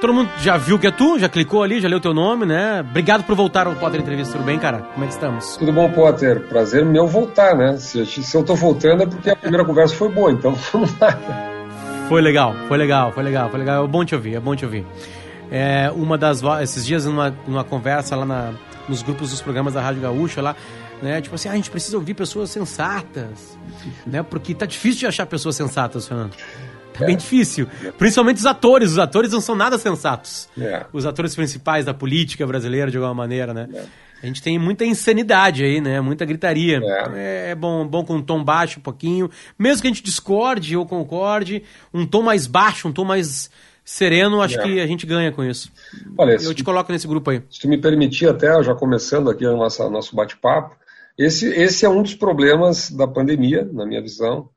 Todo mundo já viu que é tu? Já clicou ali, já leu teu nome, né? Obrigado por voltar ao Potter Entrevista, tudo bem, cara? Como é que estamos? Tudo bom, Potter? Prazer meu voltar, né? Se, se eu tô voltando é porque a primeira conversa foi boa, então vamos lá. Foi legal, foi legal, foi legal, foi legal. É bom te ouvir, é bom te ouvir. É, uma das esses dias numa, numa conversa lá na, nos grupos dos programas da Rádio Gaúcha lá, né? Tipo assim, ah, a gente precisa ouvir pessoas sensatas, né? Porque tá difícil de achar pessoas sensatas, Fernando. Tá é. bem difícil. Principalmente os atores. Os atores não são nada sensatos. É. Os atores principais da política brasileira, de alguma maneira, né? É. A gente tem muita insanidade aí, né? Muita gritaria. É, é bom, bom com um tom baixo um pouquinho. Mesmo que a gente discorde ou concorde, um tom mais baixo, um tom mais sereno, acho é. que a gente ganha com isso. Olha, eu te coloco nesse grupo aí. Se tu me permitir, até já começando aqui o nosso, nosso bate-papo, esse, esse é um dos problemas da pandemia, na minha visão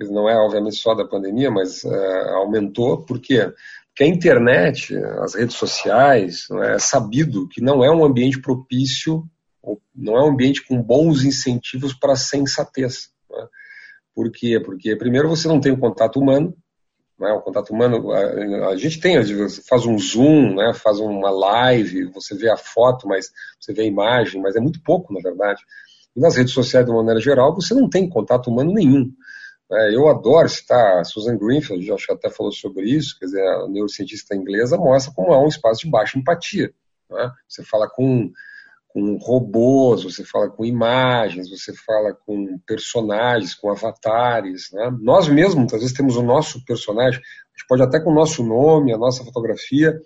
não é obviamente só da pandemia, mas é, aumentou, por quê? Porque a internet, as redes sociais, é sabido que não é um ambiente propício, não é um ambiente com bons incentivos para a sensatez. Né? Por quê? Porque, primeiro, você não tem o um contato humano, né? o contato humano, a, a, gente tem, faz um zoom, né? faz uma live, você vê a foto, mas você vê a imagem, mas é muito pouco, na verdade. E nas redes sociais, de uma maneira geral, você não tem contato humano nenhum. É, eu adoro citar a Susan Greenfield, acho que até falou sobre isso, quer dizer, a neurocientista inglesa mostra como há um espaço de baixa empatia. Né? Você fala com, com robôs, você fala com imagens, você fala com personagens, com avatares. Né? Nós mesmos, muitas vezes, temos o nosso personagem, a gente pode até com o nosso nome, a nossa fotografia,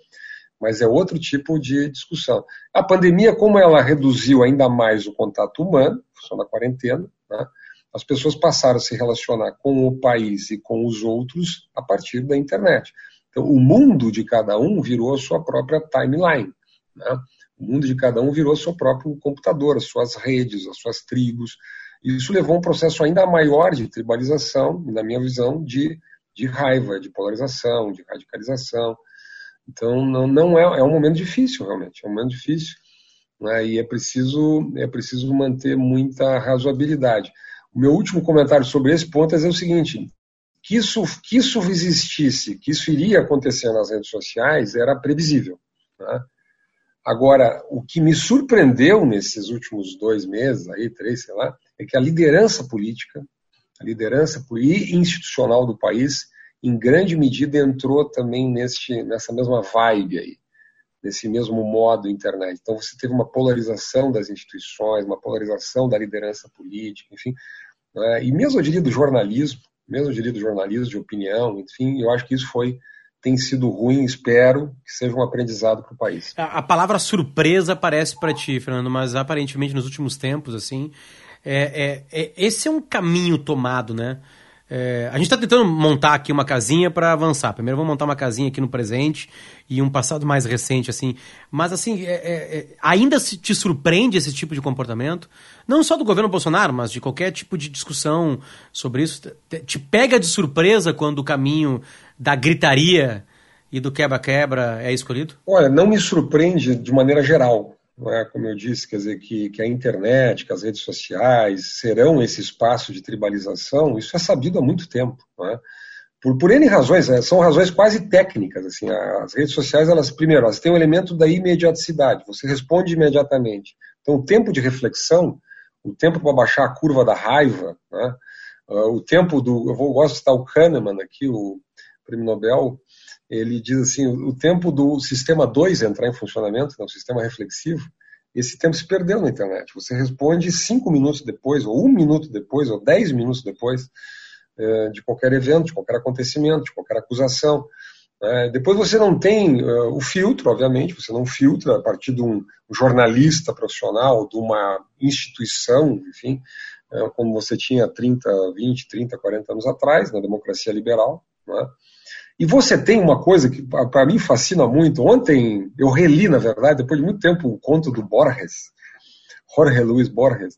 mas é outro tipo de discussão. A pandemia, como ela reduziu ainda mais o contato humano, função da quarentena, né? As pessoas passaram a se relacionar com o país e com os outros a partir da internet. Então, o mundo de cada um virou a sua própria timeline. Né? O mundo de cada um virou seu próprio computador, as suas redes, as suas tribos. Isso levou a um processo ainda maior de tribalização, na minha visão, de, de raiva, de polarização, de radicalização. Então, não, não é, é um momento difícil, realmente, é um momento difícil. Né? E é preciso, é preciso manter muita razoabilidade. Meu último comentário sobre esse ponto é o seguinte: que isso, que isso existisse, que isso iria acontecer nas redes sociais, era previsível. Né? Agora, o que me surpreendeu nesses últimos dois meses, aí, três, sei lá, é que a liderança política, a liderança institucional do país, em grande medida entrou também nesse, nessa mesma vibe aí nesse mesmo modo internet. Então você teve uma polarização das instituições, uma polarização da liderança política, enfim. Né? E mesmo eu diria do jornalismo, mesmo eu diria do jornalismo de opinião, enfim, eu acho que isso foi tem sido ruim, espero que seja um aprendizado para o país. A, a, palavra surpresa aparece para ti, Fernando, mas aparentemente nos últimos tempos, assim, é, é, é, esse é um caminho tomado, né? É, a gente está tentando montar aqui uma casinha para avançar. Primeiro vamos montar uma casinha aqui no presente e um passado mais recente, assim. Mas, assim, é, é, é ainda te surpreende esse tipo de comportamento? Não só do governo Bolsonaro, mas de qualquer tipo de discussão sobre isso. Te pega de surpresa quando o caminho da gritaria e do quebra-quebra é escolhido? Olha, não me surpreende de maneira geral não é? como eu disse, quer dizer, que, que a internet, que as redes sociais serão esse espaço de tribalização, isso é sabido há muito tempo. Não é? por, por N razões, né? são razões quase técnicas. Assim, as redes sociais, elas, primeiro, elas têm o um elemento da imediaticidade, você responde imediatamente. Então, o tempo de reflexão, o tempo para baixar a curva da raiva, né? uh, o tempo do. Eu vou, gosto de citar o Kahneman aqui, o prêmio Nobel, ele diz assim, o tempo do sistema 2 entrar em funcionamento, né, o sistema reflexivo, esse tempo se perdeu na internet. Você responde cinco minutos depois, ou um minuto depois, ou dez minutos depois é, de qualquer evento, de qualquer acontecimento, de qualquer acusação. É, depois você não tem uh, o filtro, obviamente, você não filtra a partir de um jornalista profissional, de uma instituição, enfim, é, como você tinha 30, 20, 30, 40 anos atrás, na democracia liberal. Né? E você tem uma coisa que para mim fascina muito. Ontem eu reli, na verdade, depois de muito tempo, o conto do Borges, Jorge Luis Borges,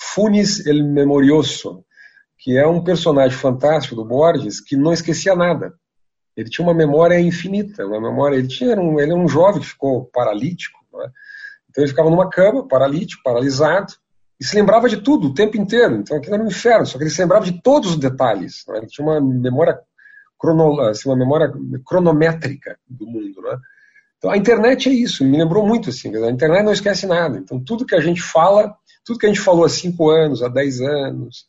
Funes el Memorioso, que é um personagem fantástico do Borges que não esquecia nada. Ele tinha uma memória infinita, uma memória. Ele tinha um, ele era um jovem que ficou paralítico, é? então ele ficava numa cama, paralítico, paralisado, e se lembrava de tudo o tempo inteiro. Então aquilo era um inferno, só que ele se lembrava de todos os detalhes. É? Ele tinha uma memória crono, assim, uma memória cronométrica do mundo, né? Então a internet é isso, me lembrou muito assim, a internet não esquece nada. Então tudo que a gente fala, tudo que a gente falou há cinco anos, há dez anos,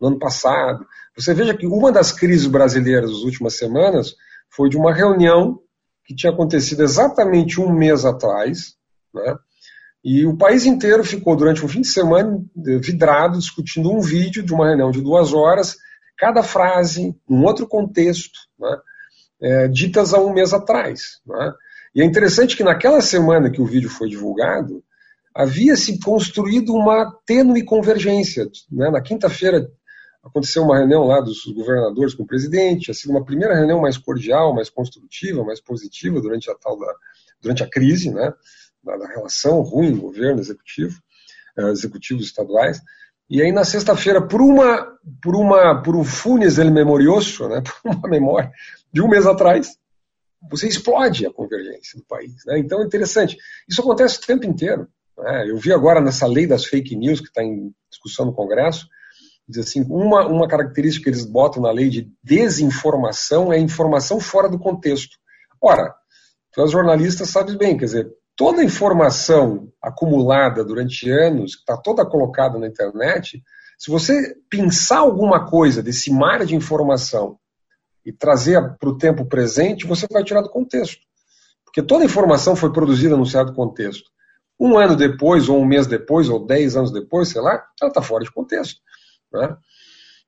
no ano passado, você veja que uma das crises brasileiras das últimas semanas foi de uma reunião que tinha acontecido exatamente um mês atrás, né? E o país inteiro ficou durante um fim de semana vidrado discutindo um vídeo de uma reunião de duas horas, cada frase, num outro contexto, né? é, ditas há um mês atrás. Né? E é interessante que naquela semana que o vídeo foi divulgado, havia se construído uma tênue convergência. Né? Na quinta-feira aconteceu uma reunião lá dos governadores com o presidente, sido uma primeira reunião mais cordial, mais construtiva, mais positiva durante a tal da, durante a crise, né, da, da relação ruim governo executivo, uh, executivos estaduais. E aí na sexta-feira, por uma por uma por um funes el memorioso, né, por uma memória de um mês atrás, você explode a convergência do país. Né? Então é interessante. Isso acontece o tempo inteiro. Né? Eu vi agora nessa lei das fake news que está em discussão no Congresso, Diz assim, uma, uma característica que eles botam na lei de desinformação é informação fora do contexto. Ora, tu és jornalista, sabes bem, quer dizer, toda informação acumulada durante anos, que está toda colocada na internet, se você pensar alguma coisa desse mar de informação e trazer para o tempo presente, você vai tirar do contexto. Porque toda informação foi produzida num certo contexto. Um ano depois, ou um mês depois, ou dez anos depois, sei lá, ela está fora de contexto. Né?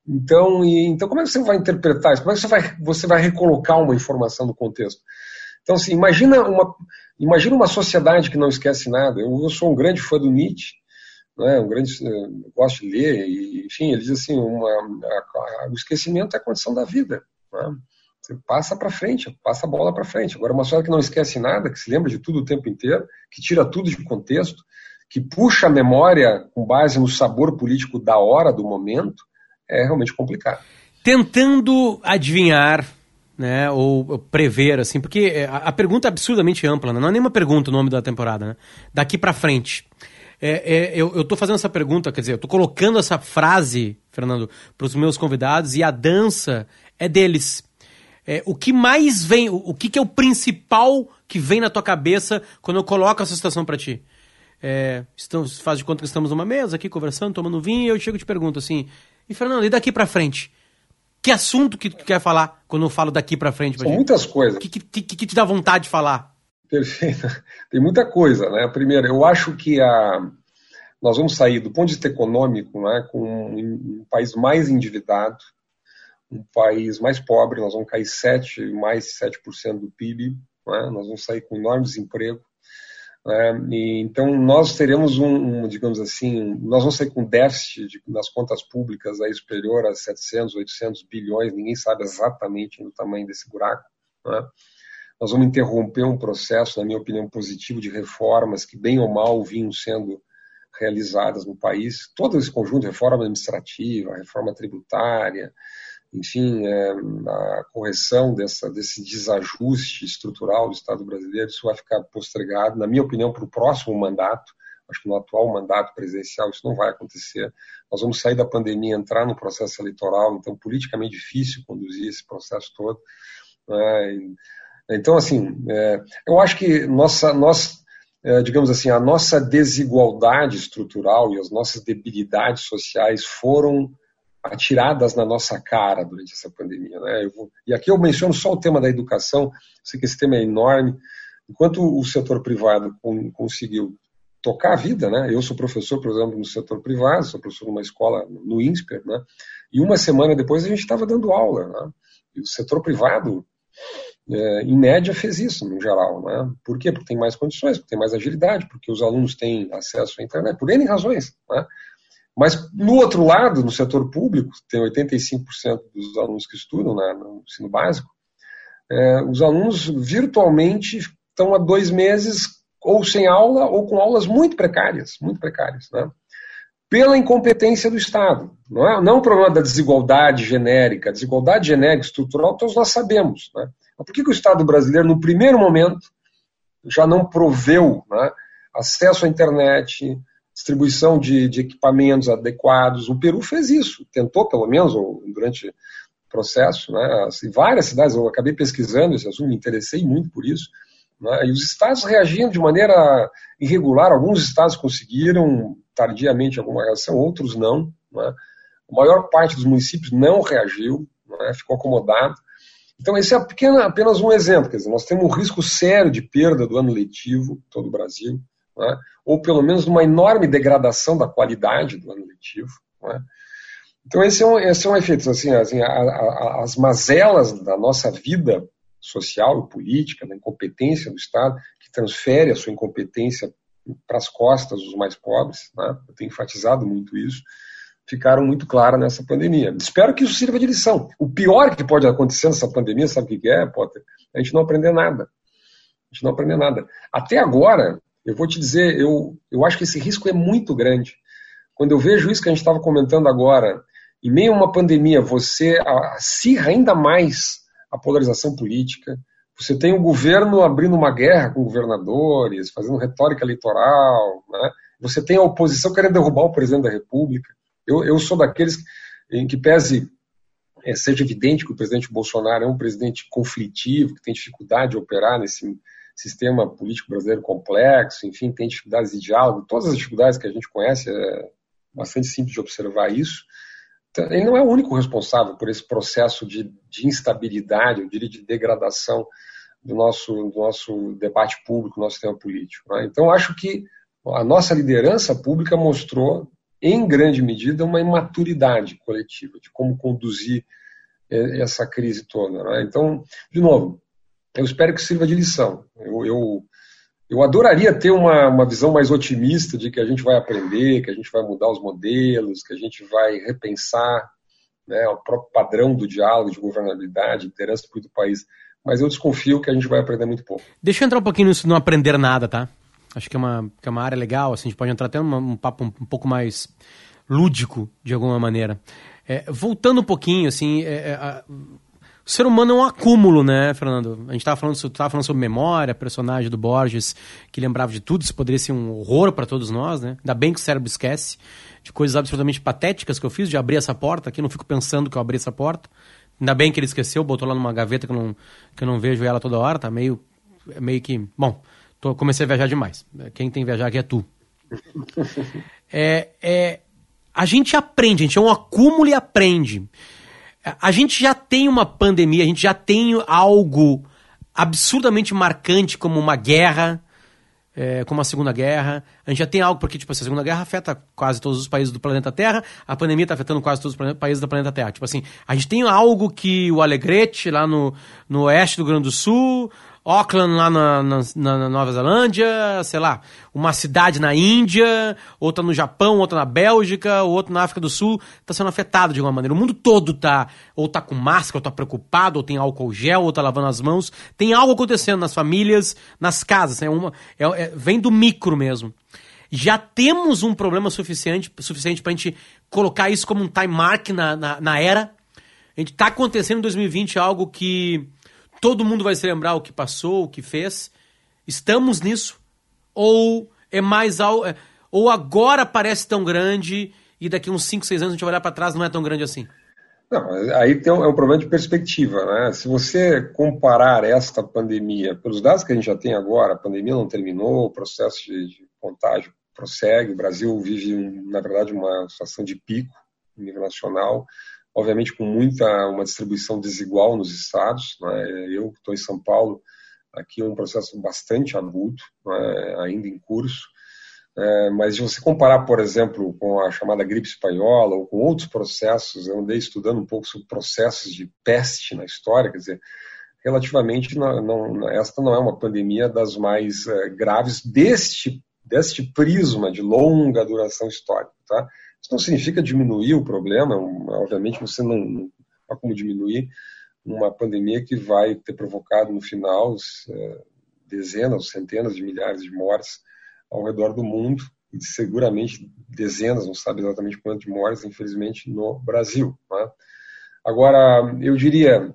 Então, e, então, como é que você vai interpretar isso? Como é que você vai, você vai recolocar uma informação no contexto? Então, assim, imagina uma, imagina uma sociedade que não esquece nada. Eu, sou um grande fã do Nietzsche, né, um grande, eu gosto de ler, e, enfim, ele diz assim, uma, a, a, o esquecimento é a condição da vida. Né? Você passa para frente, passa a bola para frente. Agora, uma sociedade que não esquece nada, que se lembra de tudo o tempo inteiro, que tira tudo de contexto, que puxa a memória com base no sabor político da hora, do momento, é realmente complicado. Tentando adivinhar né, ou prever, assim, porque é, a, pergunta é absurdamente ampla, né? não é nenhuma pergunta o nome da temporada, né? Daqui para frente. É, é, eu, eu tô fazendo essa pergunta, quer dizer, eu tô colocando essa frase, Fernando, para os meus convidados e a dança é deles. É, o que mais vem, o, o que, que é o principal que vem na tua cabeça quando eu coloco essa situação para ti? É, estamos, faz de conta que estamos numa mesa aqui conversando, tomando vinho, e eu chego e te pergunto assim: e Fernando, e daqui para frente? Que assunto que tu quer falar quando eu falo daqui para frente? São muitas coisas. O que, que, que, que, te dá vontade de falar? Perfeito. Tem muita coisa, né? Primeiro, eu acho que a, nós vamos sair do ponto de vista econômico, né, com um, um país mais endividado, um país mais pobre, nós vamos cair 7, mais 7% do PIB, né? nós vamos sair com enorme desemprego, né? E, então, nós teremos um, um, digamos assim, nós vamos sair com déficit de, nas contas públicas aí superior a 700, 800 bilhões, ninguém sabe exatamente o tamanho desse buraco. Né? Nós vamos interromper um processo, na minha opinião, positivo de reformas que, bem ou mal, vinham sendo realizadas no país. Todo esse conjunto, reforma administrativa, reforma tributária, enfim, é, a correção dessa, desse desajuste estrutural do Estado brasileiro, isso vai ficar postergado, na minha opinião, para o próximo mandato. Acho que no atual mandato presidencial isso não vai acontecer. Nós vamos sair da pandemia, entrar no processo eleitoral, então politicamente difícil conduzir esse processo todo. É, então, assim, é, eu acho que nossa, nós, é, digamos assim, a nossa desigualdade estrutural e as nossas debilidades sociais foram atiradas na nossa cara durante essa pandemia. Né? Vou, e aqui eu menciono só o tema da educação, sei que esse tema é enorme. Enquanto o setor privado com, conseguiu tocar a vida, né? Eu sou professor, por exemplo, no setor privado, sou professor numa escola no INSPER, né? E uma semana depois a gente estava dando aula, né? E o setor privado, é, em média, fez isso, no geral, né? Por quê? Porque tem mais condições, porque tem mais agilidade, porque os alunos têm acesso à internet, por N razões, né? Mas, no outro lado, no setor público, tem 85% dos alunos que estudam no ensino básico, é, os alunos virtualmente estão há dois meses ou sem aula ou com aulas muito precárias, muito precárias, né? pela incompetência do Estado. Não é não o problema da desigualdade genérica. Desigualdade genérica estrutural todos nós sabemos. Né? Mas por que, que o Estado brasileiro, no primeiro momento, já não proveu né, acesso à internet, distribuição de, de, equipamentos adequados. O Peru fez isso, tentou pelo menos durante o processo, né? Assim, várias cidades, eu acabei pesquisando esse assunto, me interessei muito por isso, né? e os estados reagindo de maneira irregular, alguns estados conseguiram tardiamente alguma reação, outros não, né? a maior parte dos municípios não reagiu, né? ficou acomodado, então, esse é apenas um exemplo. Quer dizer, nós temos um risco sério de perda do ano letivo, todo o Brasil, né? ou pelo menos uma enorme degradação da qualidade do ano letivo. Né? Então, esse é um, esse é um efeito. Assim, assim a, a, as mazelas da nossa vida social e política, da incompetência do Estado, que transfere a sua incompetência para as costas dos mais pobres, né? eu tenho enfatizado muito isso, ficaram muito claras nessa pandemia. Espero que isso sirva de lição. O pior que pode acontecer nessa pandemia, sabe o que é, Potter? A gente não aprender nada. A gente não aprender nada. Até agora, eu vou te dizer, eu, eu acho que esse risco é muito grande. Quando eu vejo isso que a gente estava comentando agora, em meio a uma pandemia, você acirra ainda mais a polarização política, você tem o governo abrindo uma guerra com governadores, fazendo retórica eleitoral, né? você tem a oposição querendo derrubar o presidente da República. Eu, eu sou daqueles em que pese é, seja evidente que o presidente Bolsonaro é um presidente conflitivo, que tem dificuldade de operar nesse sistema político brasileiro complexo, enfim, tem dificuldades de diálogo, todas as dificuldades que a gente conhece, é bastante simples de observar isso. Então, ele não é o único responsável por esse processo de, de instabilidade, eu diria de degradação do nosso, do nosso debate público, do nosso sistema político. Né? Então, acho que a nossa liderança pública mostrou em grande medida, uma imaturidade coletiva de como conduzir é, essa crise toda. Né? Então, de novo, eu espero que sirva de lição. Eu, eu, eu adoraria ter uma, uma visão mais otimista de que a gente vai aprender, que a gente vai mudar os modelos, que a gente vai repensar né, o próprio padrão do diálogo, de governabilidade, liderança do país. Mas eu desconfio que a gente vai aprender muito pouco. Deixa eu entrar um pouquinho nisso, não aprender nada, tá? Acho que é uma, que é uma área legal, assim, a gente pode entrar até num um papo um, um, pouco mais lúdico, de alguma maneira. É, voltando um pouquinho, assim, é, é, o ser humano é um acúmulo, né, Fernando? A gente estava falando, falando sobre memória, personagem do Borges, que lembrava de tudo, isso poderia ser um horror para todos nós, né? Ainda bem que o cérebro esquece de coisas absolutamente patéticas que eu fiz, de abrir essa porta aqui, não fico pensando que eu abri essa porta. Ainda bem que ele esqueceu, botou lá numa gaveta que eu não, que eu não vejo ela toda hora, tá meio, meio que... Bom, Tô, comecei a viajar demais. Quem tem que viajar aqui é tu. É, é, a gente aprende, a gente é um acúmulo e aprende. A gente já tem uma pandemia, a gente já tem algo absurdamente marcante como uma guerra, é, como a Segunda Guerra. A gente já tem algo, porque tipo, a Segunda Guerra afeta quase todos os países do planeta Terra, a pandemia está afetando quase todos os países do planeta Terra. Tipo assim, a gente tem algo que o Alegrete, lá no, no oeste do Rio Grande do Sul, Auckland lá na, na, na, Nova Zelândia, sei lá, uma cidade na Índia, outra no Japão, outra na Bélgica, outra na África do Sul, está sendo afetado de alguma maneira. O mundo todo tá ou tá com máscara, ou tá preocupado, ou tem álcool gel, ou tá lavando as mãos. Tem algo acontecendo nas famílias, nas casas. É uma, é, é, vem do micro mesmo. Já temos um problema suficiente, suficiente para a gente colocar isso como um time mark na, na, na era. A gente está acontecendo em 2020 algo que todo mundo vai se lembrar o que passou, o que fez. Estamos nisso? Ou é mais algo. É, ou agora parece tão grande e daqui uns 5, 6 anos a gente vai olhar para trás não é tão grande assim? Não, aí tem um, é um problema de perspectiva, né? Se você comparar esta pandemia, pelos dados que a gente já tem agora, a pandemia não terminou, o processo de, de contágio prossegue, o Brasil vive, na verdade, uma situação de pico no nível nacional, obviamente com muita uma distribuição desigual nos estados. Né? Eu estou em São Paulo, aqui é um processo bastante agudo, né? ainda em curso. É, mas se você comparar, por exemplo, com a chamada gripe espanhola ou com outros processos, eu andei estudando um pouco sobre processos de peste na história, quer dizer, relativamente não, não, esta não é uma pandemia das mais é, graves deste, deste prisma de longa duração histórica. Tá? Isso não significa diminuir o problema, obviamente você não, não há como diminuir uma pandemia que vai ter provocado no final é, dezenas, centenas de milhares de mortes ao redor do mundo e seguramente dezenas, não sabe exatamente quantas de mortes, infelizmente, no Brasil. Né? Agora, eu diria,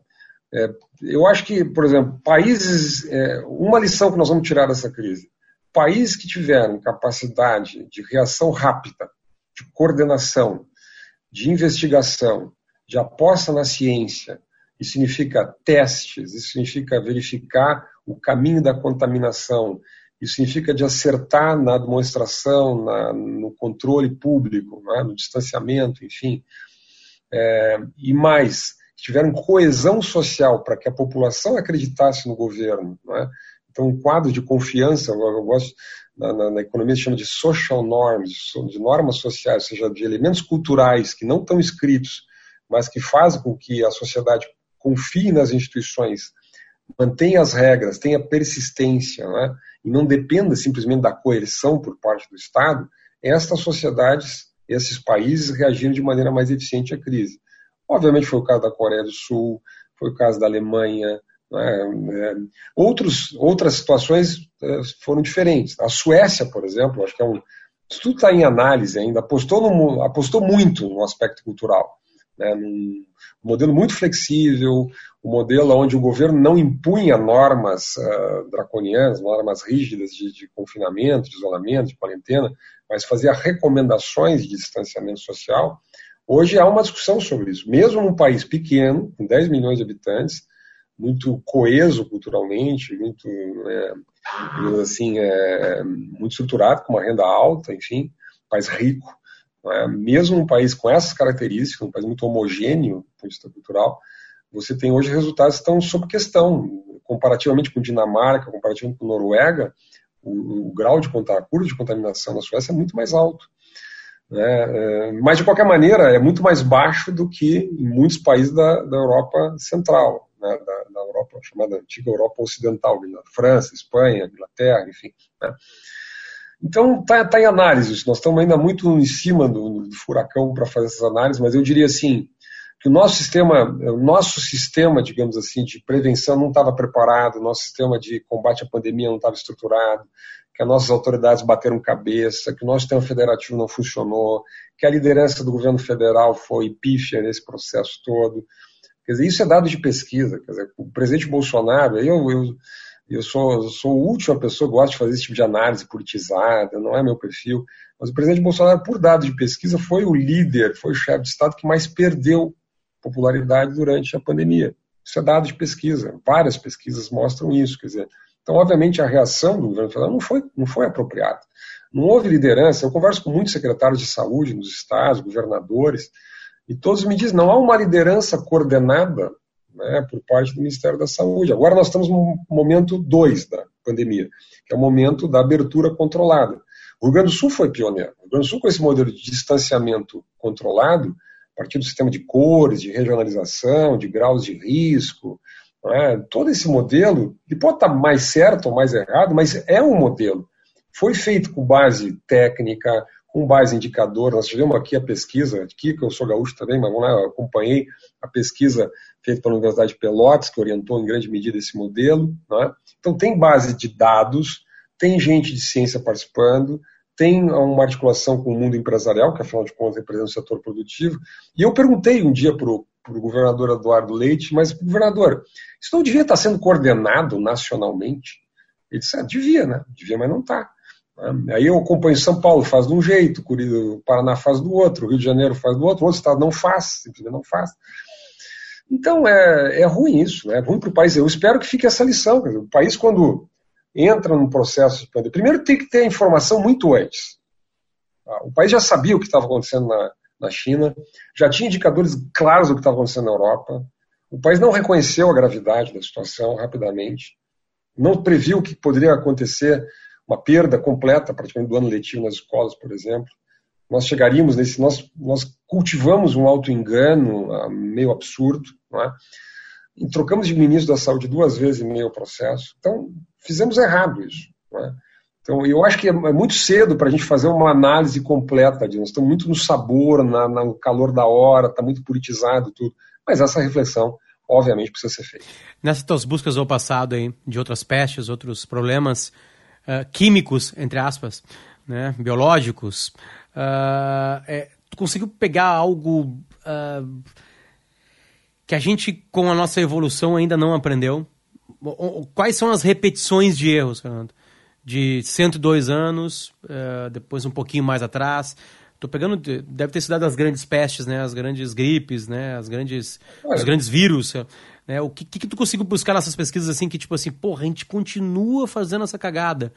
é, eu acho que, por exemplo, países, é, uma lição que nós vamos tirar dessa crise, países que tiveram capacidade de reação rápida de coordenação, de investigação, de aposta na ciência, isso significa testes, isso significa verificar o caminho da contaminação, isso significa de acertar na demonstração, na, no controle público, é? no distanciamento, enfim. É, e mais, tiveram coesão social para que a população acreditasse no governo. É? Então, um quadro de confiança, eu gosto, na, na, na, economia se chama de social norms, de normas sociais, ou seja, de elementos culturais que não estão escritos, mas que fazem com que a sociedade confie nas instituições, mantenha as regras, tenha persistência, né, e não dependa simplesmente da coerção por parte do Estado, estas sociedades, esses países reagiram de maneira mais eficiente à crise. Obviamente foi o caso da Coreia do Sul, foi o caso da Alemanha, outros, outras situações é, foram diferentes. A Suécia, por exemplo, acho que é um. Isso tudo está em análise ainda, apostou, no, apostou muito no aspecto cultural né, num modelo muito flexível, um modelo onde o governo não impunha normas uh, draconianas, normas rígidas de, de, confinamento, de isolamento, de quarentena, mas fazia recomendações de distanciamento social. Hoje há uma discussão sobre isso. Mesmo num país pequeno, com 10 milhões de habitantes, muito coeso culturalmente, muito, é, assim, é, muito estruturado, com uma renda alta, enfim, país rico, é? Mesmo um país com essas características, um país muito homogêneo do ponto de vista cultural, você tem hoje resultados que estão sob questão. Comparativamente com Dinamarca, comparativamente com Noruega, o, o grau de a curva de contaminação na Suécia é muito mais alto. Né? É, mas, de qualquer maneira, é muito mais baixo do que em muitos países da, da Europa Central, né? da, da, Europa chamada antiga Europa Ocidental, na França, Espanha, Inglaterra, enfim. Né? Então, está tá em análise isso. Nós estamos ainda muito em cima do, do furacão para fazer essas análises, mas eu diria assim que o nosso sistema, o nosso sistema, digamos assim, de prevenção não estava preparado, o nosso sistema de combate à pandemia não estava estruturado, que as nossas autoridades bateram cabeça, que o nosso sistema federativo não funcionou, que a liderança do governo federal foi pífia nesse processo todo. Quer dizer, isso é dado de pesquisa. Quer dizer, o presidente Bolsonaro, eu, eu eu sou, sou a última pessoa que gosta de fazer esse tipo de análise politizada, não é meu perfil. Mas o presidente Bolsonaro, por dados de pesquisa, foi o líder, foi o chefe de Estado que mais perdeu popularidade durante a pandemia. Isso é dado de pesquisa. Várias pesquisas mostram isso. Quer dizer, então, obviamente, a reação do governo federal não foi, não foi apropriada. Não houve liderança. Eu converso com muitos secretários de saúde nos estados, governadores, e todos me dizem: não há uma liderança coordenada né, por parte do Ministério da Saúde. Agora nós estamos no momento 2 da pandemia, que é o momento da abertura controlada. O Rio Grande do Sul foi pioneiro. O Rio Grande do Sul, com esse modelo de distanciamento controlado, a partir do sistema de cores, de regionalização, de graus de risco, é? todo esse modelo, ele pode estar mais certo ou mais errado, mas é um modelo. Foi feito com base técnica, com base indicador. Nós tivemos aqui a pesquisa, aqui que eu sou gaúcho também, mas lá, eu acompanhei a pesquisa feita pela Universidade de Pelotas, que orientou em grande medida esse modelo. Né? Então, tem base de dados, tem gente de ciência participando, tem uma articulação com o mundo empresarial, que afinal de contas representa o setor produtivo. E eu perguntei um dia para o governador Eduardo Leite, mas, governador, isso não devia estar sendo coordenado nacionalmente? Ele disse, ah, devia, né? Devia, mas não está. Aí eu acompanho São Paulo, faz de um jeito, o Paraná faz do outro, o Rio de Janeiro faz do outro, o outro estado não faz, simplesmente não faz. Então é, é ruim isso, né? é ruim para o país. Eu espero que fique essa lição. Dizer, o país, quando entra num processo de primeiro tem que ter a informação muito antes. Tá? O país já sabia o que estava acontecendo na, na China, já tinha indicadores claros do que estava acontecendo na Europa. O país não reconheceu a gravidade da situação rapidamente, não previu o que poderia acontecer uma perda completa praticamente do ano letivo nas escolas, por exemplo. Nós chegaríamos nesse, nós, nós cultivamos um auto-engano ah, meio absurdo, não é? E trocamos de ministro da saúde duas vezes em meio ao processo. Então, fizemos errado isso. É? Então, eu acho que é, é muito cedo para a gente fazer uma análise completa disso. Nós estamos muito no sabor, na, no calor da hora, está muito politizado tudo. Mas essa reflexão, obviamente, precisa ser feita. Nessas tuas buscas ao passado aí, de outras pestes, outros problemas, uh, químicos, entre aspas, né, biológicos, uh, é, tu conseguiu pegar algo uh, que a gente, com a nossa evolução, ainda não aprendeu? Quais são as repetições de erros, Fernando? De 102 anos, depois um pouquinho mais atrás, Tô pegando, deve ter sido das grandes pestes, né? As grandes gripes, né? As grandes, os grandes vírus. Né? O que, que, tu conseguiu buscar nessas pesquisas assim que tipo assim, porra, a gente continua fazendo essa cagada,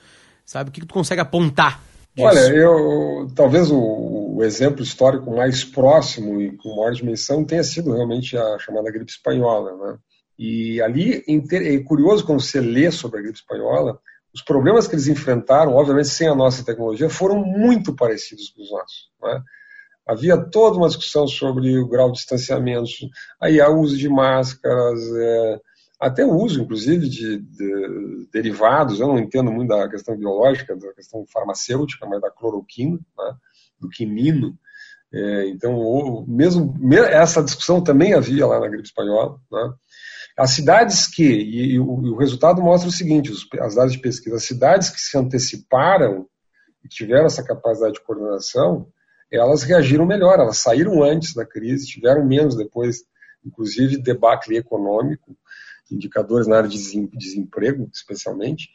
sabe? O que, que tu consegue apontar? Disso? Olha, eu talvez o, o, exemplo histórico mais próximo e com maior dimensão tenha sido realmente a chamada gripe espanhola, né? E ali é curioso quando você lê sobre a gripe espanhola, os problemas que eles enfrentaram, obviamente sem a nossa tecnologia, foram muito parecidos com os nossos. Né? Havia toda uma discussão sobre o grau de distanciamento, aí o uso de máscaras, é, até o uso, inclusive, de, de, derivados. Eu não entendo muito da questão biológica, da questão farmacêutica, mas da cloroquina, né? do quinino. É, então, mesmo essa discussão também havia lá na gripe espanhola. Né? As cidades que, e, e, o, e, o, resultado mostra o seguinte, os, as dados de pesquisa, as cidades que se anteciparam e tiveram essa capacidade de coordenação, elas reagiram melhor, elas saíram antes da crise, tiveram menos depois, inclusive, debacle econômico, indicadores na área de desemprego, especialmente.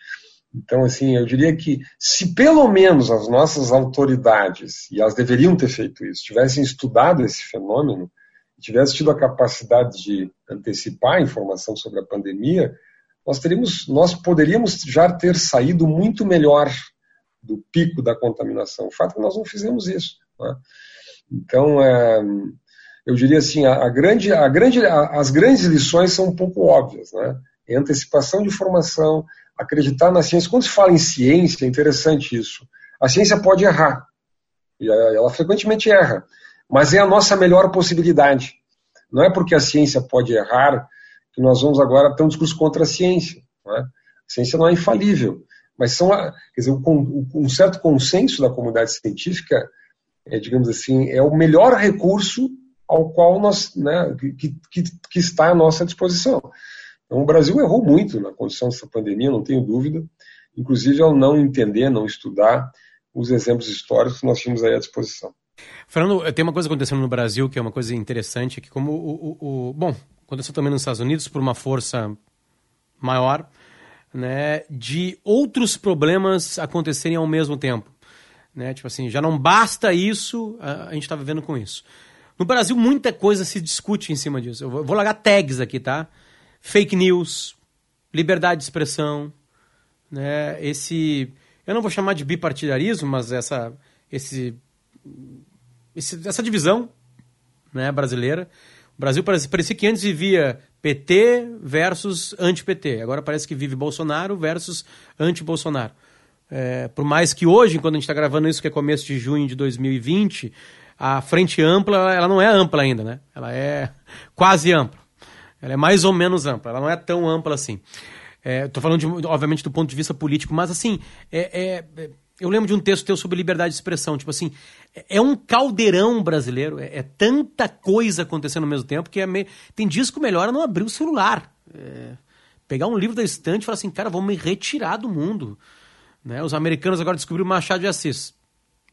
Então, assim, eu diria que se pelo menos as nossas autoridades, e elas deveriam ter feito isso, tivessem estudado esse fenômeno, tivesse tido a capacidade de antecipar a informação sobre a pandemia, nós teríamos, nós poderíamos já ter saído muito melhor do pico da contaminação. O fato é que nós não fizemos isso. Né? Então, é, eu diria assim, a, a grande, a grande, a, as grandes lições são um pouco óbvias, né? É antecipação de informação, acreditar na ciência. Quando se fala em ciência, é interessante isso. A ciência pode errar, e ela frequentemente erra mas é a nossa melhor possibilidade. Não é porque a ciência pode errar que nós vamos agora ter um discurso contra a ciência. É? A ciência não é infalível, mas são, dizer, um certo consenso da comunidade científica, é, digamos assim, é o melhor recurso ao qual nós, né, que, que, que está à nossa disposição. Então, o Brasil errou muito na condição dessa pandemia, não tenho dúvida, inclusive ao não entender, não estudar os exemplos históricos que nós tínhamos aí à disposição. Fernando, tem uma coisa acontecendo no Brasil que é uma coisa interessante, que como o, o, o bom, aconteceu também nos Estados Unidos por uma força maior, né, de outros problemas acontecerem ao mesmo tempo, né? Tipo assim, já não basta isso, a, gente está vivendo com isso. No Brasil muita coisa se discute em cima disso. Eu vou largar tags aqui, tá? Fake news, liberdade de expressão, né? Esse, eu não vou chamar de bipartidarismo, mas essa esse esse, essa divisão né, brasileira. O Brasil parecia, parecia que antes vivia PT versus anti-PT. Agora parece que vive Bolsonaro versus anti-Bolsonaro. É, por mais que hoje, quando a gente está gravando isso, que é começo de junho de 2020, a frente ampla, ela não é ampla ainda, né? Ela é quase ampla. Ela é mais ou menos ampla, ela não é tão ampla assim. Estou é, falando, de, obviamente, do ponto de vista político, mas assim, é, é eu lembro de um texto teu sobre liberdade de expressão. Tipo assim, é, é um caldeirão brasileiro. É, é tanta coisa acontecendo ao mesmo tempo que é meio... tem dias que o melhor é não abrir o celular. É, pegar um livro da estante e falar assim, cara, vamos me retirar do mundo. Né? Os americanos agora descobriram Machado de Assis.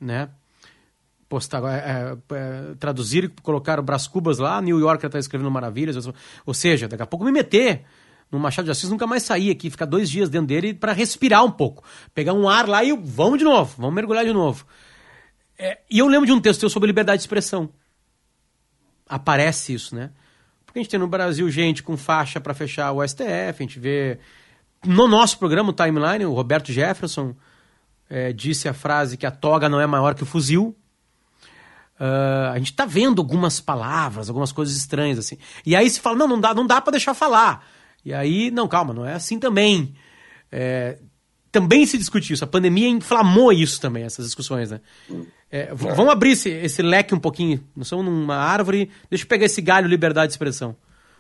Né? Postar, é, é, é, traduzir e colocaram Brás Cubas lá, New Yorker está escrevendo maravilhas. Ou seja, daqui a pouco me meter no Machado de Assis, nunca mais sair aqui, ficar dois dias dentro dele para respirar um pouco. Pegar um ar lá e vamos de novo, vamos mergulhar de novo. É, e eu lembro de um texto teu sobre liberdade de expressão. Aparece isso, né? Porque a gente tem no Brasil gente com faixa para fechar o STF, a gente vê. No nosso programa, o Timeline, o Roberto Jefferson é, disse a frase que a toga não é maior que o fuzil. Uh, a gente está vendo algumas palavras, algumas coisas estranhas assim. E aí se fala, não, não dá, não dá para deixar falar. E aí, não, calma, não é assim também. É, também se discute isso. A pandemia inflamou isso também, essas discussões, né? É, vamos abrir esse, esse leque um pouquinho. Nós somos numa árvore. Deixa eu pegar esse galho liberdade de expressão.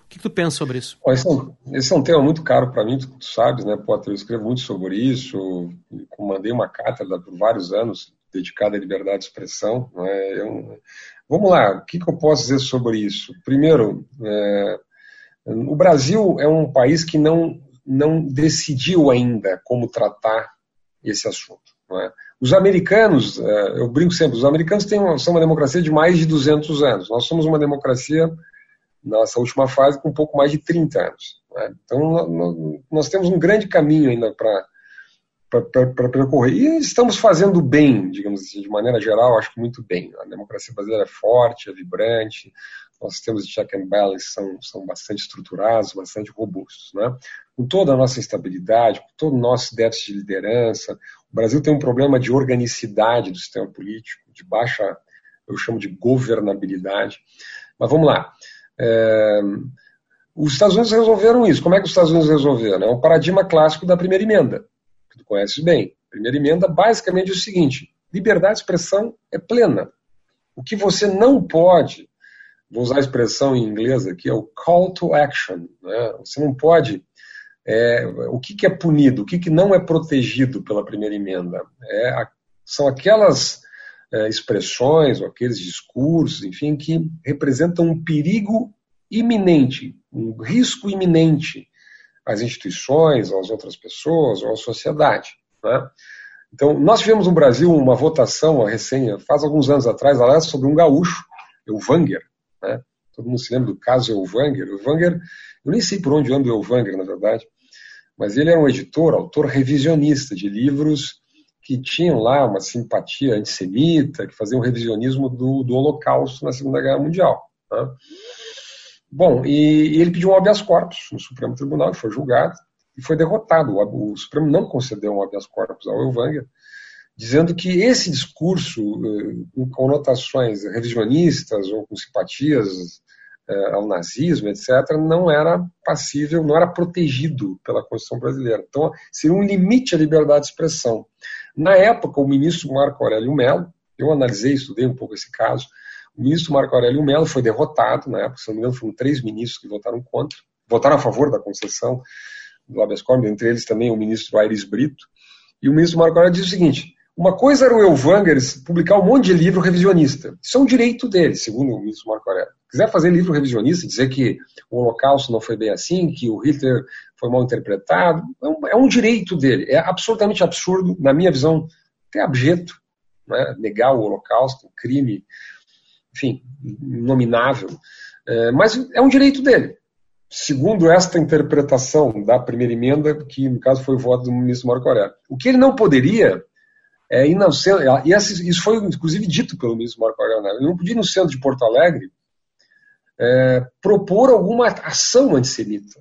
O que, que tu pensa sobre isso? Esse é um, esse é um tema muito caro para mim, tu, tu sabes, né, Potter? Eu escrevo muito sobre isso. Mandei uma cátedra por vários anos dedicada à liberdade de expressão. Né? Eu, vamos lá, o que, que eu posso dizer sobre isso? Primeiro, é, o Brasil é um país que não, não decidiu ainda como tratar esse assunto. É? Os americanos, é, eu brinco sempre, os americanos uma, são uma democracia de mais de 200 anos. Nós somos uma democracia, nessa última fase, com um pouco mais de 30 anos. É? Então, nós temos um grande caminho ainda para percorrer. E estamos fazendo bem, digamos assim, de maneira geral, acho que muito bem. A democracia brasileira é forte, é vibrante, sistemas de check and balance são, são bastante estruturados, bastante robustos. Né? Com toda a nossa instabilidade, com todo o nosso déficit de liderança, o Brasil tem um problema de organicidade do sistema político, de baixa, eu chamo de governabilidade. Mas vamos lá. É, os Estados Unidos resolveram isso. Como é que os Estados Unidos resolveram? É um paradigma clássico da primeira emenda, que tu conheces bem. A primeira emenda basicamente é o seguinte: liberdade de expressão é plena. O que você não pode, vou usar a expressão em inglês aqui, é o call to action. Né? Você não pode. É, o que, que, é punido, o que, que, não é protegido pela primeira emenda? É, são aquelas expressões ou aqueles discursos, enfim, que representam um perigo iminente, um risco iminente às instituições, às outras pessoas ou à sociedade. Né? Então, nós tivemos no Brasil uma votação recém, faz alguns anos atrás, aliás, sobre um gaúcho, Elvanger. Né? Todo mundo se lembra do caso Elvanger. Elvanger, eu nem sei por onde anda o Elvanger, na verdade, mas ele era um editor, autor revisionista de livros que tinham lá uma simpatia antissemita, que faziam revisionismo do, do Holocausto na Segunda Guerra Mundial. Né? Bom, e, e, ele pediu um habeas corpus no Supremo Tribunal, foi julgado e foi derrotado. O, o Supremo não concedeu um habeas corpus ao Elvanger, dizendo que esse discurso, eh, com conotações revisionistas ou com simpatias eh, ao nazismo, etc., não era passível, não era protegido pela Constituição brasileira. Então, seria um limite à liberdade de expressão. Na época, o ministro Marco Aurélio Mello, eu analisei, estudei um pouco esse caso, o ministro Marco Aurélio Mello foi derrotado, na época, se não me engano, foram três ministros que votaram contra, votaram a favor da concessão do habeas corpus, entre eles também o ministro Aires Brito, e o ministro Marco Aurélio disse o seguinte, uma coisa era o Elvanger publicar um monte de livro revisionista. Isso é um direito dele, segundo o ministro Marco Aurélio. Quiser fazer livro revisionista, dizer que o Holocausto não foi bem assim, que o Hitler foi mal interpretado, é um, é um direito dele. É absolutamente absurdo, na minha visão, até abjeto, né? negar o Holocausto, um crime, enfim, inominável. É, mas é um direito dele. Segundo esta interpretação da primeira emenda, que no caso foi o voto do ministro Marco Aurélio. O que ele não poderia é, ir no centro, e isso foi inclusive dito pelo ministro Marco Aurélio, ele não podia ir no centro de Porto Alegre é, propor alguma ação antissemita,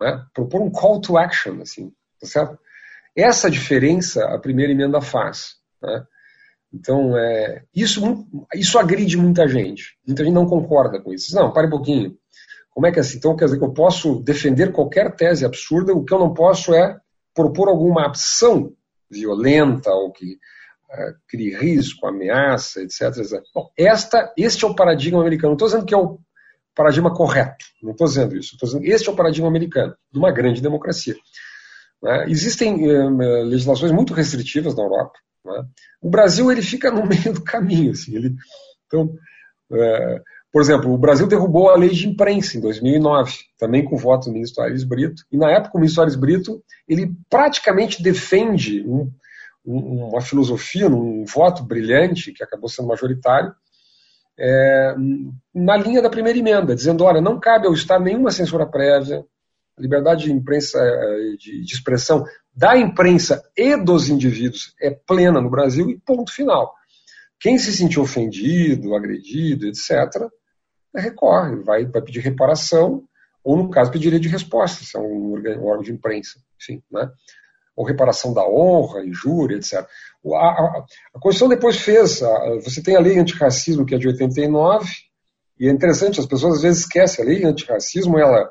né? propor um call to action, assim, tá certo? Essa diferença a primeira emenda faz. Né? Então, é, isso, isso agride muita gente. Muita gente não concorda com isso. Não, pare um pouquinho. Como é que é assim? Então, quer dizer que eu posso defender qualquer tese absurda, o que eu não posso é propor alguma ação violenta ou que uh, crie risco, ameaça, etc. etc. Bom, esta, este é o paradigma americano. Não estou dizendo que é o paradigma correto, não estou dizendo isso. Estou dizendo que este é o paradigma americano, de uma grande democracia. Né? Existem uh, legislações muito restritivas na Europa. Né? O Brasil ele fica no meio do caminho. Assim, ele, então, uh, por exemplo, o Brasil derrubou a lei de imprensa em 2009, também com voto do ministro Aires Brito. E na época o ministro Aires Brito ele praticamente defende um, um, uma filosofia, um voto brilhante que acabou sendo majoritário, é, na linha da primeira emenda, dizendo, olha, não cabe ao Estado nenhuma censura prévia, liberdade de imprensa, é, de, de expressão da imprensa e dos indivíduos é plena no Brasil e ponto final. Quem se sentiu ofendido, agredido, etc., recorre, vai, pedir reparação, ou no caso pediria de resposta, se é um, órgão de imprensa, enfim, né? ou reparação da honra, injúria, etc. A, a, a Constituição depois fez, a, você tem a lei antirracismo, que é de 89, e é interessante, as pessoas às vezes esquecem, a lei antirracismo, ela,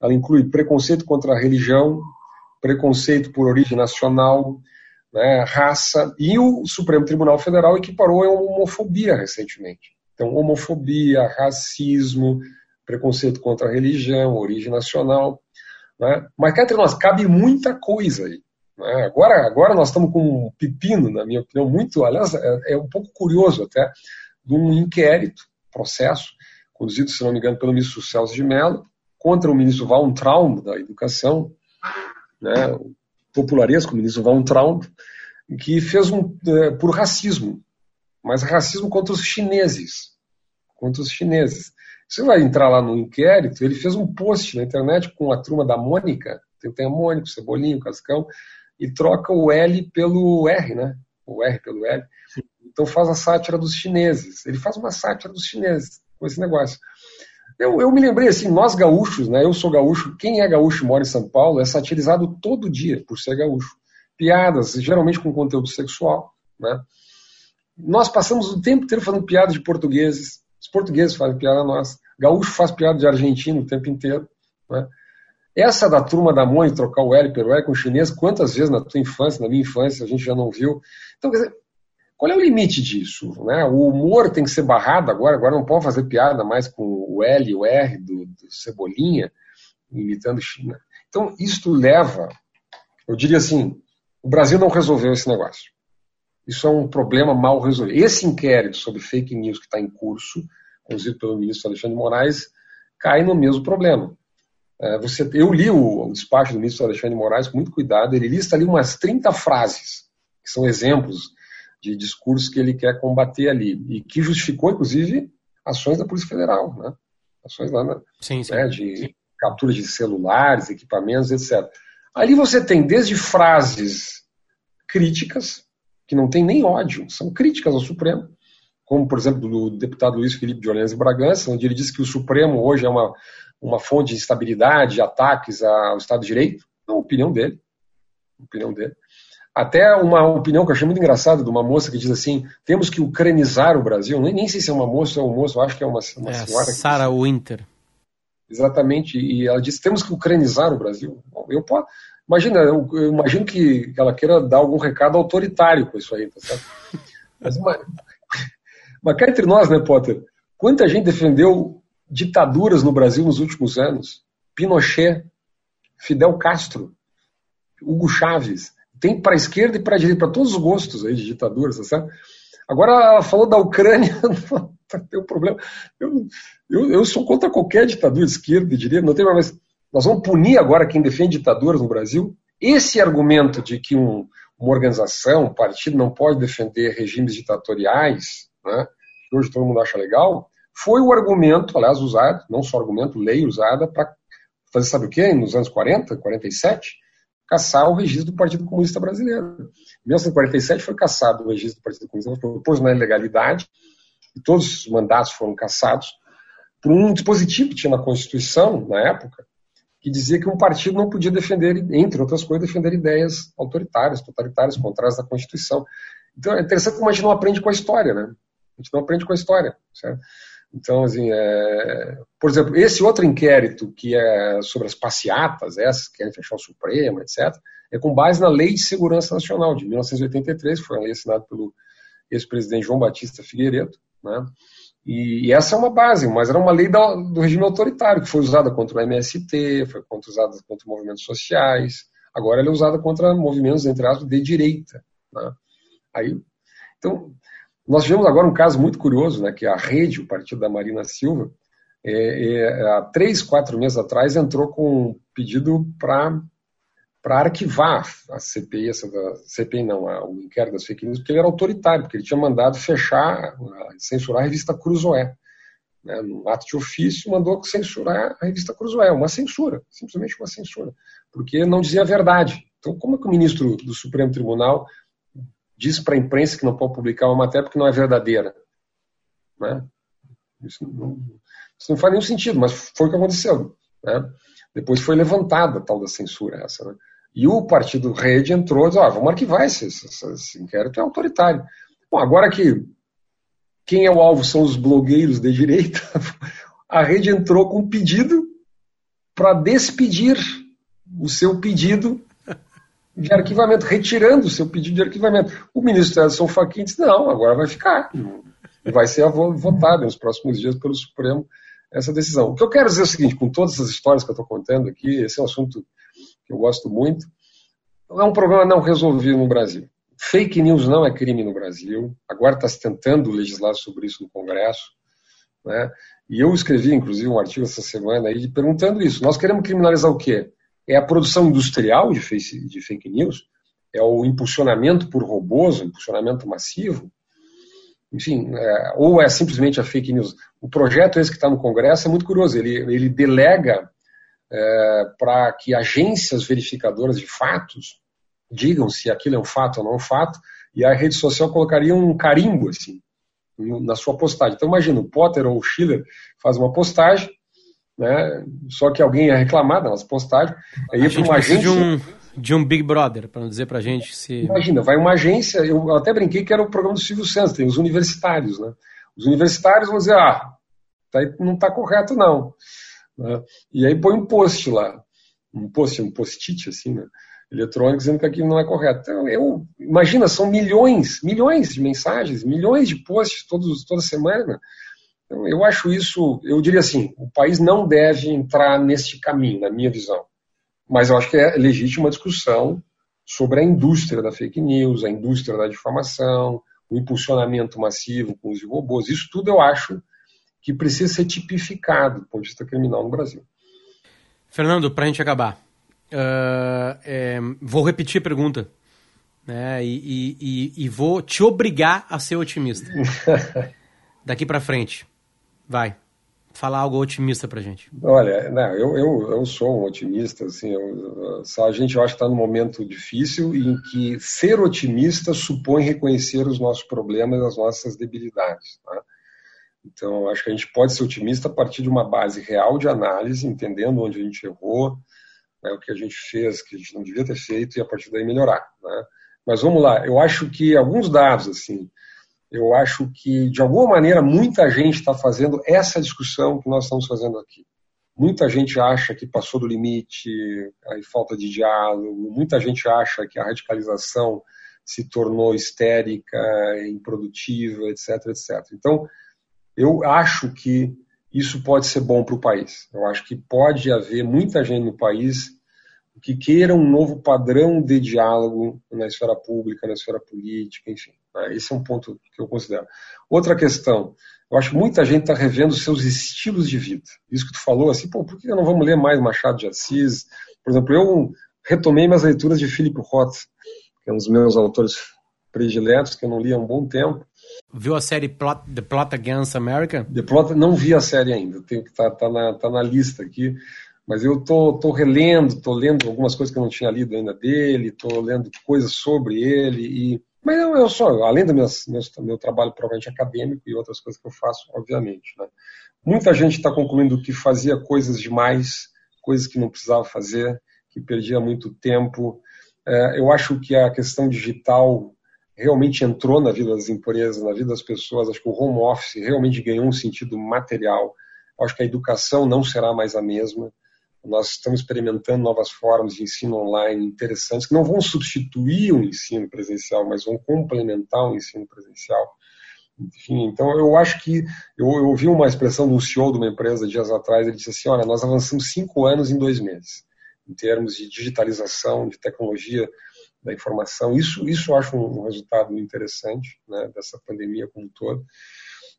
ela inclui preconceito contra a religião, preconceito por origem nacional, né, raça, e o Supremo Tribunal Federal equiparou a homofobia recentemente. Então, homofobia, racismo, preconceito contra a religião, origem nacional. Né? Mas cá entre nós, cabe muita coisa aí. Né? Agora, agora nós estamos com um pepino, na minha opinião, muito, aliás, é, é um pouco curioso até, de um inquérito, processo, conduzido, se não me engano, pelo ministro Celso de Mello, contra o ministro Traum da Educação, né, o popularesco ministro Traum, que fez um, é, por racismo mas racismo contra os chineses. Contra os chineses. Você vai entrar lá no inquérito, ele fez um post na internet com a turma da Mônica, tem, a Mônica, o Cebolinho, o Cascão, e troca o L pelo R, né? O R pelo L. Então faz a sátira dos chineses. Ele faz uma sátira dos chineses com esse negócio. Eu, eu me lembrei assim, nós gaúchos, né? Eu sou gaúcho, quem é gaúcho e mora em São Paulo é satirizado todo dia por ser gaúcho. Piadas, geralmente com conteúdo sexual, né? Nós passamos o tempo inteiro fazendo piadas de portugueses. Os portugueses fazem piada nós. Gaúcho faz piada de argentino o tempo inteiro. Né? Essa da turma da mãe, trocar o L pelo L com o chinês, quantas vezes na tua infância, na minha infância, a gente já não viu? Então, quer dizer, qual é o limite disso? Né? O humor tem que ser barrado agora, agora não pode fazer piada mais com o L o R do, do Cebolinha, imitando China. Então, isto leva, eu diria assim, o Brasil não resolveu esse negócio. Isso é um problema mal resolvido. Esse inquérito sobre fake news que está em curso, conduzido pelo ministro Alexandre Moraes, cai no mesmo problema. É, você, eu li o, o despacho do ministro Alexandre Moraes com muito cuidado, ele lista ali umas 30 frases, que são exemplos de discursos que ele quer combater ali, e que justificou, inclusive, ações da Polícia Federal, né? ações lá na, sim, sim, né, de sim. captura de celulares, equipamentos, etc. Ali você tem desde frases críticas, que não tem nem ódio, são críticas ao Supremo, como, por exemplo, do deputado Luiz Felipe de Orleans e Bragança, onde ele diz que o Supremo hoje é uma, uma fonte de instabilidade, ataques ao Estado de Direito. Não, a opinião dele. Opinião dele. Até uma opinião que eu achei muito engraçada de uma moça que diz assim: temos que ucranizar o Brasil. Nem, nem sei se é uma moça ou um moço, eu acho que é uma, uma é, senhora. Sarah Winter. Exatamente. E ela disse: temos que ucranizar o Brasil. Bom, eu posso. Imagina, eu, eu, imagino que ela queira dar algum recado autoritário com isso aí, tá certo? Mas, uma, mas cá entre nós, né, Potter? Quanta gente defendeu ditaduras no Brasil nos últimos anos? Pinochet, Fidel Castro, Hugo Chávez. Tem para a esquerda e para a direita, para todos os gostos aí de ditaduras, tá certo? Agora ela falou da Ucrânia, tem um problema. Eu, eu, eu, sou contra qualquer ditadura, esquerda e direita, não tem mais. Nós vamos punir agora quem defende ditaduras no Brasil? Esse argumento de que um, uma organização, um partido não pode defender regimes ditatoriais, né, que hoje todo mundo acha legal, foi o argumento, aliás, usado, não só argumento, lei usada para fazer, sabe o quê? Nos anos 40, 47, caçar o registro do Partido Comunista Brasileiro. Em 1947 foi caçado o registro do Partido Comunista, propôs uma ilegalidade, e todos os mandatos foram caçados, por um dispositivo que tinha na Constituição, na época, que dizia que um partido não podia defender, entre outras coisas, defender ideias autoritárias, totalitárias, contrárias à Constituição. Então é interessante como a gente não aprende com a história, né? A gente não aprende com a história, certo? Então, assim, é... por exemplo, esse outro inquérito que é sobre as passeatas, essas que querem fechar o Supremo, etc., é com base na Lei de Segurança Nacional de 1983, que foi uma lei assinada pelo ex-presidente João Batista Figueiredo, né? E, e, essa é uma base, mas era uma lei do, do regime autoritário, que foi usada contra o MST, foi usada contra movimentos sociais, agora ela é usada contra movimentos, entre aspas, de direita. Né? Aí, então, nós tivemos agora um caso muito curioso, né, que a Rede, o partido da Marina Silva, é, é, há três, quatro meses atrás, entrou com um pedido para para arquivar a CPI, essa da, CPI não, a, o inquérito das fake news, porque ele era autoritário, porque ele tinha mandado fechar, censurar a revista Cruzoé. Né, no ato de ofício, mandou censurar a revista Cruzoé, uma censura, simplesmente uma censura, porque não dizia a verdade. Então, como é que o ministro do Supremo Tribunal diz para a imprensa que não pode publicar uma matéria porque não é verdadeira? Né? Isso, não, isso não faz nenhum sentido, mas foi o que aconteceu. Né? Depois foi levantada a tal da censura essa, né? E o partido Rede entrou e disse, ah, vamos arquivar esse, esse, esse inquérito, é autoritário. Bom, agora que quem é o alvo são os blogueiros de direita, a Rede entrou com um pedido para despedir o seu pedido de arquivamento, retirando o seu pedido de arquivamento. O ministro Edson Fachin disse, não, agora vai ficar. E vai ser votado nos próximos dias pelo Supremo essa decisão. O que eu quero dizer é o seguinte, com todas essas histórias que eu estou contando aqui, esse é um assunto que eu gosto muito. É um problema não resolvido no Brasil. Fake news não é crime no Brasil. Agora está se tentando legislar sobre isso no Congresso. Né? E eu escrevi, inclusive, um artigo essa semana aí perguntando isso. Nós queremos criminalizar o quê? É a produção industrial de, fake news? É o impulsionamento por robôs, impulsionamento massivo? Enfim, é, ou é simplesmente a fake news? O projeto esse que está no Congresso é muito curioso. Ele, ele delega é, para que agências verificadoras de fatos digam se aquilo é um fato ou não é um fato, e a rede social colocaria um carimbo assim na sua postagem. Então imagina, o Potter ou o Schiller faz uma postagem, né? Só que alguém ia reclamar das postagens, aí ia para uma agência de um, de um Big Brother, para não dizer para gente se Imagina, vai uma agência, eu até brinquei que era o programa do Silvio Santos, tem os universitários, né? Os universitários vão dizer, ah, tá, não está correto não. Né? E aí põe um post lá, um post, um post-it assim, né? eletrônico dizendo que aquilo não é correto. Então, eu, imagina, são milhões, milhões de mensagens, milhões de posts todos, toda semana. Então, eu acho isso, eu diria assim, o país não deve entrar neste caminho, na minha visão. Mas eu acho que é legítima discussão sobre a indústria da fake news, a indústria da difamação, o impulsionamento massivo com os robôs. Isso tudo eu acho que precisa ser tipificado do ponto de vista criminal no Brasil. Fernando, para a gente acabar, uh, é, vou repetir a pergunta né, e, e, e, vou te obrigar a ser otimista. Daqui para frente, vai. Falar algo otimista pra gente. Olha, não, eu, eu, eu sou um otimista, assim, eu, a gente eu acho que está num momento difícil em que ser otimista supõe reconhecer os nossos problemas, as nossas debilidades. Tá? Então, acho que a gente pode ser otimista a partir de uma base real de análise, entendendo onde a gente errou, né, o que a gente fez, que a gente não devia ter feito, e a partir daí melhorar. Né? Mas vamos lá, eu acho que alguns dados, assim, eu acho que, de alguma maneira, muita gente está fazendo essa discussão que nós estamos fazendo aqui. Muita gente acha que passou do limite, aí falta de diálogo, muita gente acha que a radicalização se tornou histérica, improdutiva, etc, etc. Então, eu acho que isso pode ser bom para o país. Eu acho que pode haver muita gente no país que queira um novo padrão de diálogo na esfera pública, na esfera política, enfim. Né? Esse é um ponto que eu considero. Outra questão, eu acho que muita gente está revendo seus estilos de vida. Isso que tu falou, assim, pô, por que não vamos ler mais Machado de Assis? Por exemplo, eu retomei minhas leituras de Philip Roth, que é um dos meus autores prediletos, que eu não li há um bom tempo. Viu a série Plot, The Plot Against America? The Plot, não vi a série ainda, tenho que tá, tá, na, tá na lista aqui. Mas eu tô, tô relendo, tô lendo algumas coisas que eu não tinha lido ainda dele, tô lendo coisas sobre ele e mas eu, eu só, além do meu, meu, meu trabalho provavelmente acadêmico e outras coisas que eu faço, obviamente. Né? Muita gente está concluindo que fazia coisas demais, coisas que não precisava fazer, que perdia muito tempo. É, eu acho que a questão digital realmente entrou na vida das empresas, na vida das pessoas. Acho que o home office realmente ganhou um sentido material. Acho que a educação não será mais a mesma. Nós estamos experimentando novas formas de ensino online interessantes, que não vão substituir o ensino presencial, mas vão complementar o ensino presencial. Enfim, então eu acho que eu, eu ouvi uma expressão um CEO de uma empresa dias atrás, ele disse assim, olha, nós avançamos cinco anos em dois meses, em termos de digitalização, de tecnologia da informação. Isso, isso eu acho um resultado interessante né, dessa pandemia como um todo.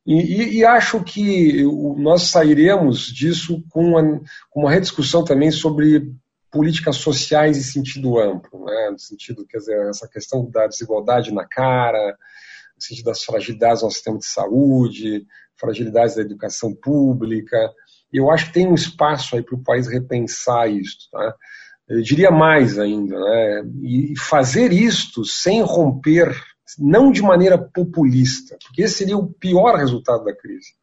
E, e, e, acho que nós sairemos disso com uma, com uma rediscussão também sobre políticas sociais em sentido amplo, né? no sentido, quer dizer, essa questão da desigualdade na cara, no sentido das fragilidades do sistema de saúde, fragilidades da educação pública. Eu acho que tem um espaço aí para o país repensar isso. Tá? Eu diria mais ainda, né? e fazer isto sem romper não de maneira populista, porque esse seria o pior resultado da crise.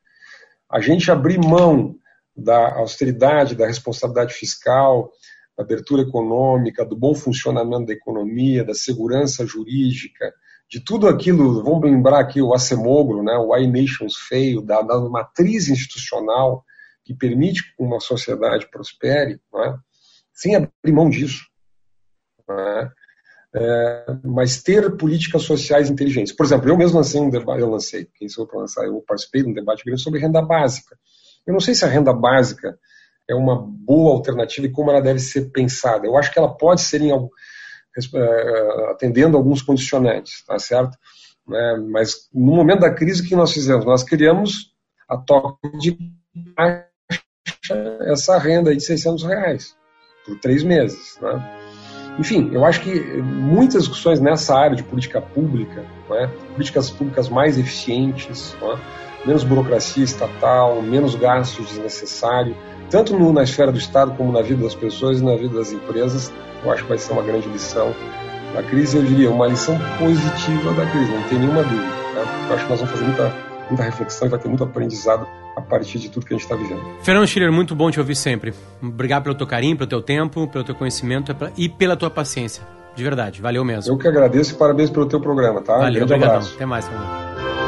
A gente abrir mão da austeridade, da responsabilidade fiscal, da abertura econômica, do bom funcionamento da economia, da segurança jurídica, de tudo aquilo, vamos lembrar aqui o acemogro, né, o Nations Fail, da, da matriz institucional que permite que uma sociedade prospere, é? Sem abrir mão disso. É? é, mas ter políticas sociais inteligentes. Por exemplo, eu mesmo lancei um debate, eu lancei, quem sou para lançar, eu participei de um debate grande sobre renda básica. Eu não sei se a renda básica é uma boa alternativa e como ela deve ser pensada. Eu acho que ela pode ser em algum, é, atendendo alguns condicionantes, tá certo? É, mas no momento da crise, o que nós fizemos? Nós criamos a toque de essa renda de 600 reais por três meses, né? Enfim, eu acho que muitas discussões nessa área de política pública, né, políticas públicas mais eficientes, né, menos burocracia estatal, menos gastos desnecessários, tanto no, na esfera do Estado como na vida das pessoas e na vida das empresas, eu acho que vai ser uma grande lição da crise, eu diria uma lição positiva da crise, não tem nenhuma dúvida. Né? Eu acho que nós vamos fazer muita, muita reflexão e vai ter muito aprendizado a partir de tudo que a gente está vivendo. Fernando Schiller, muito bom te ouvir sempre. Obrigado pelo teu carinho, pelo teu tempo, pelo teu conhecimento e pela tua paciência. De verdade, valeu mesmo. Eu que agradeço e parabéns pelo teu programa, tá? Valeu, Grande obrigadão. abraço. Até mais, Fernando.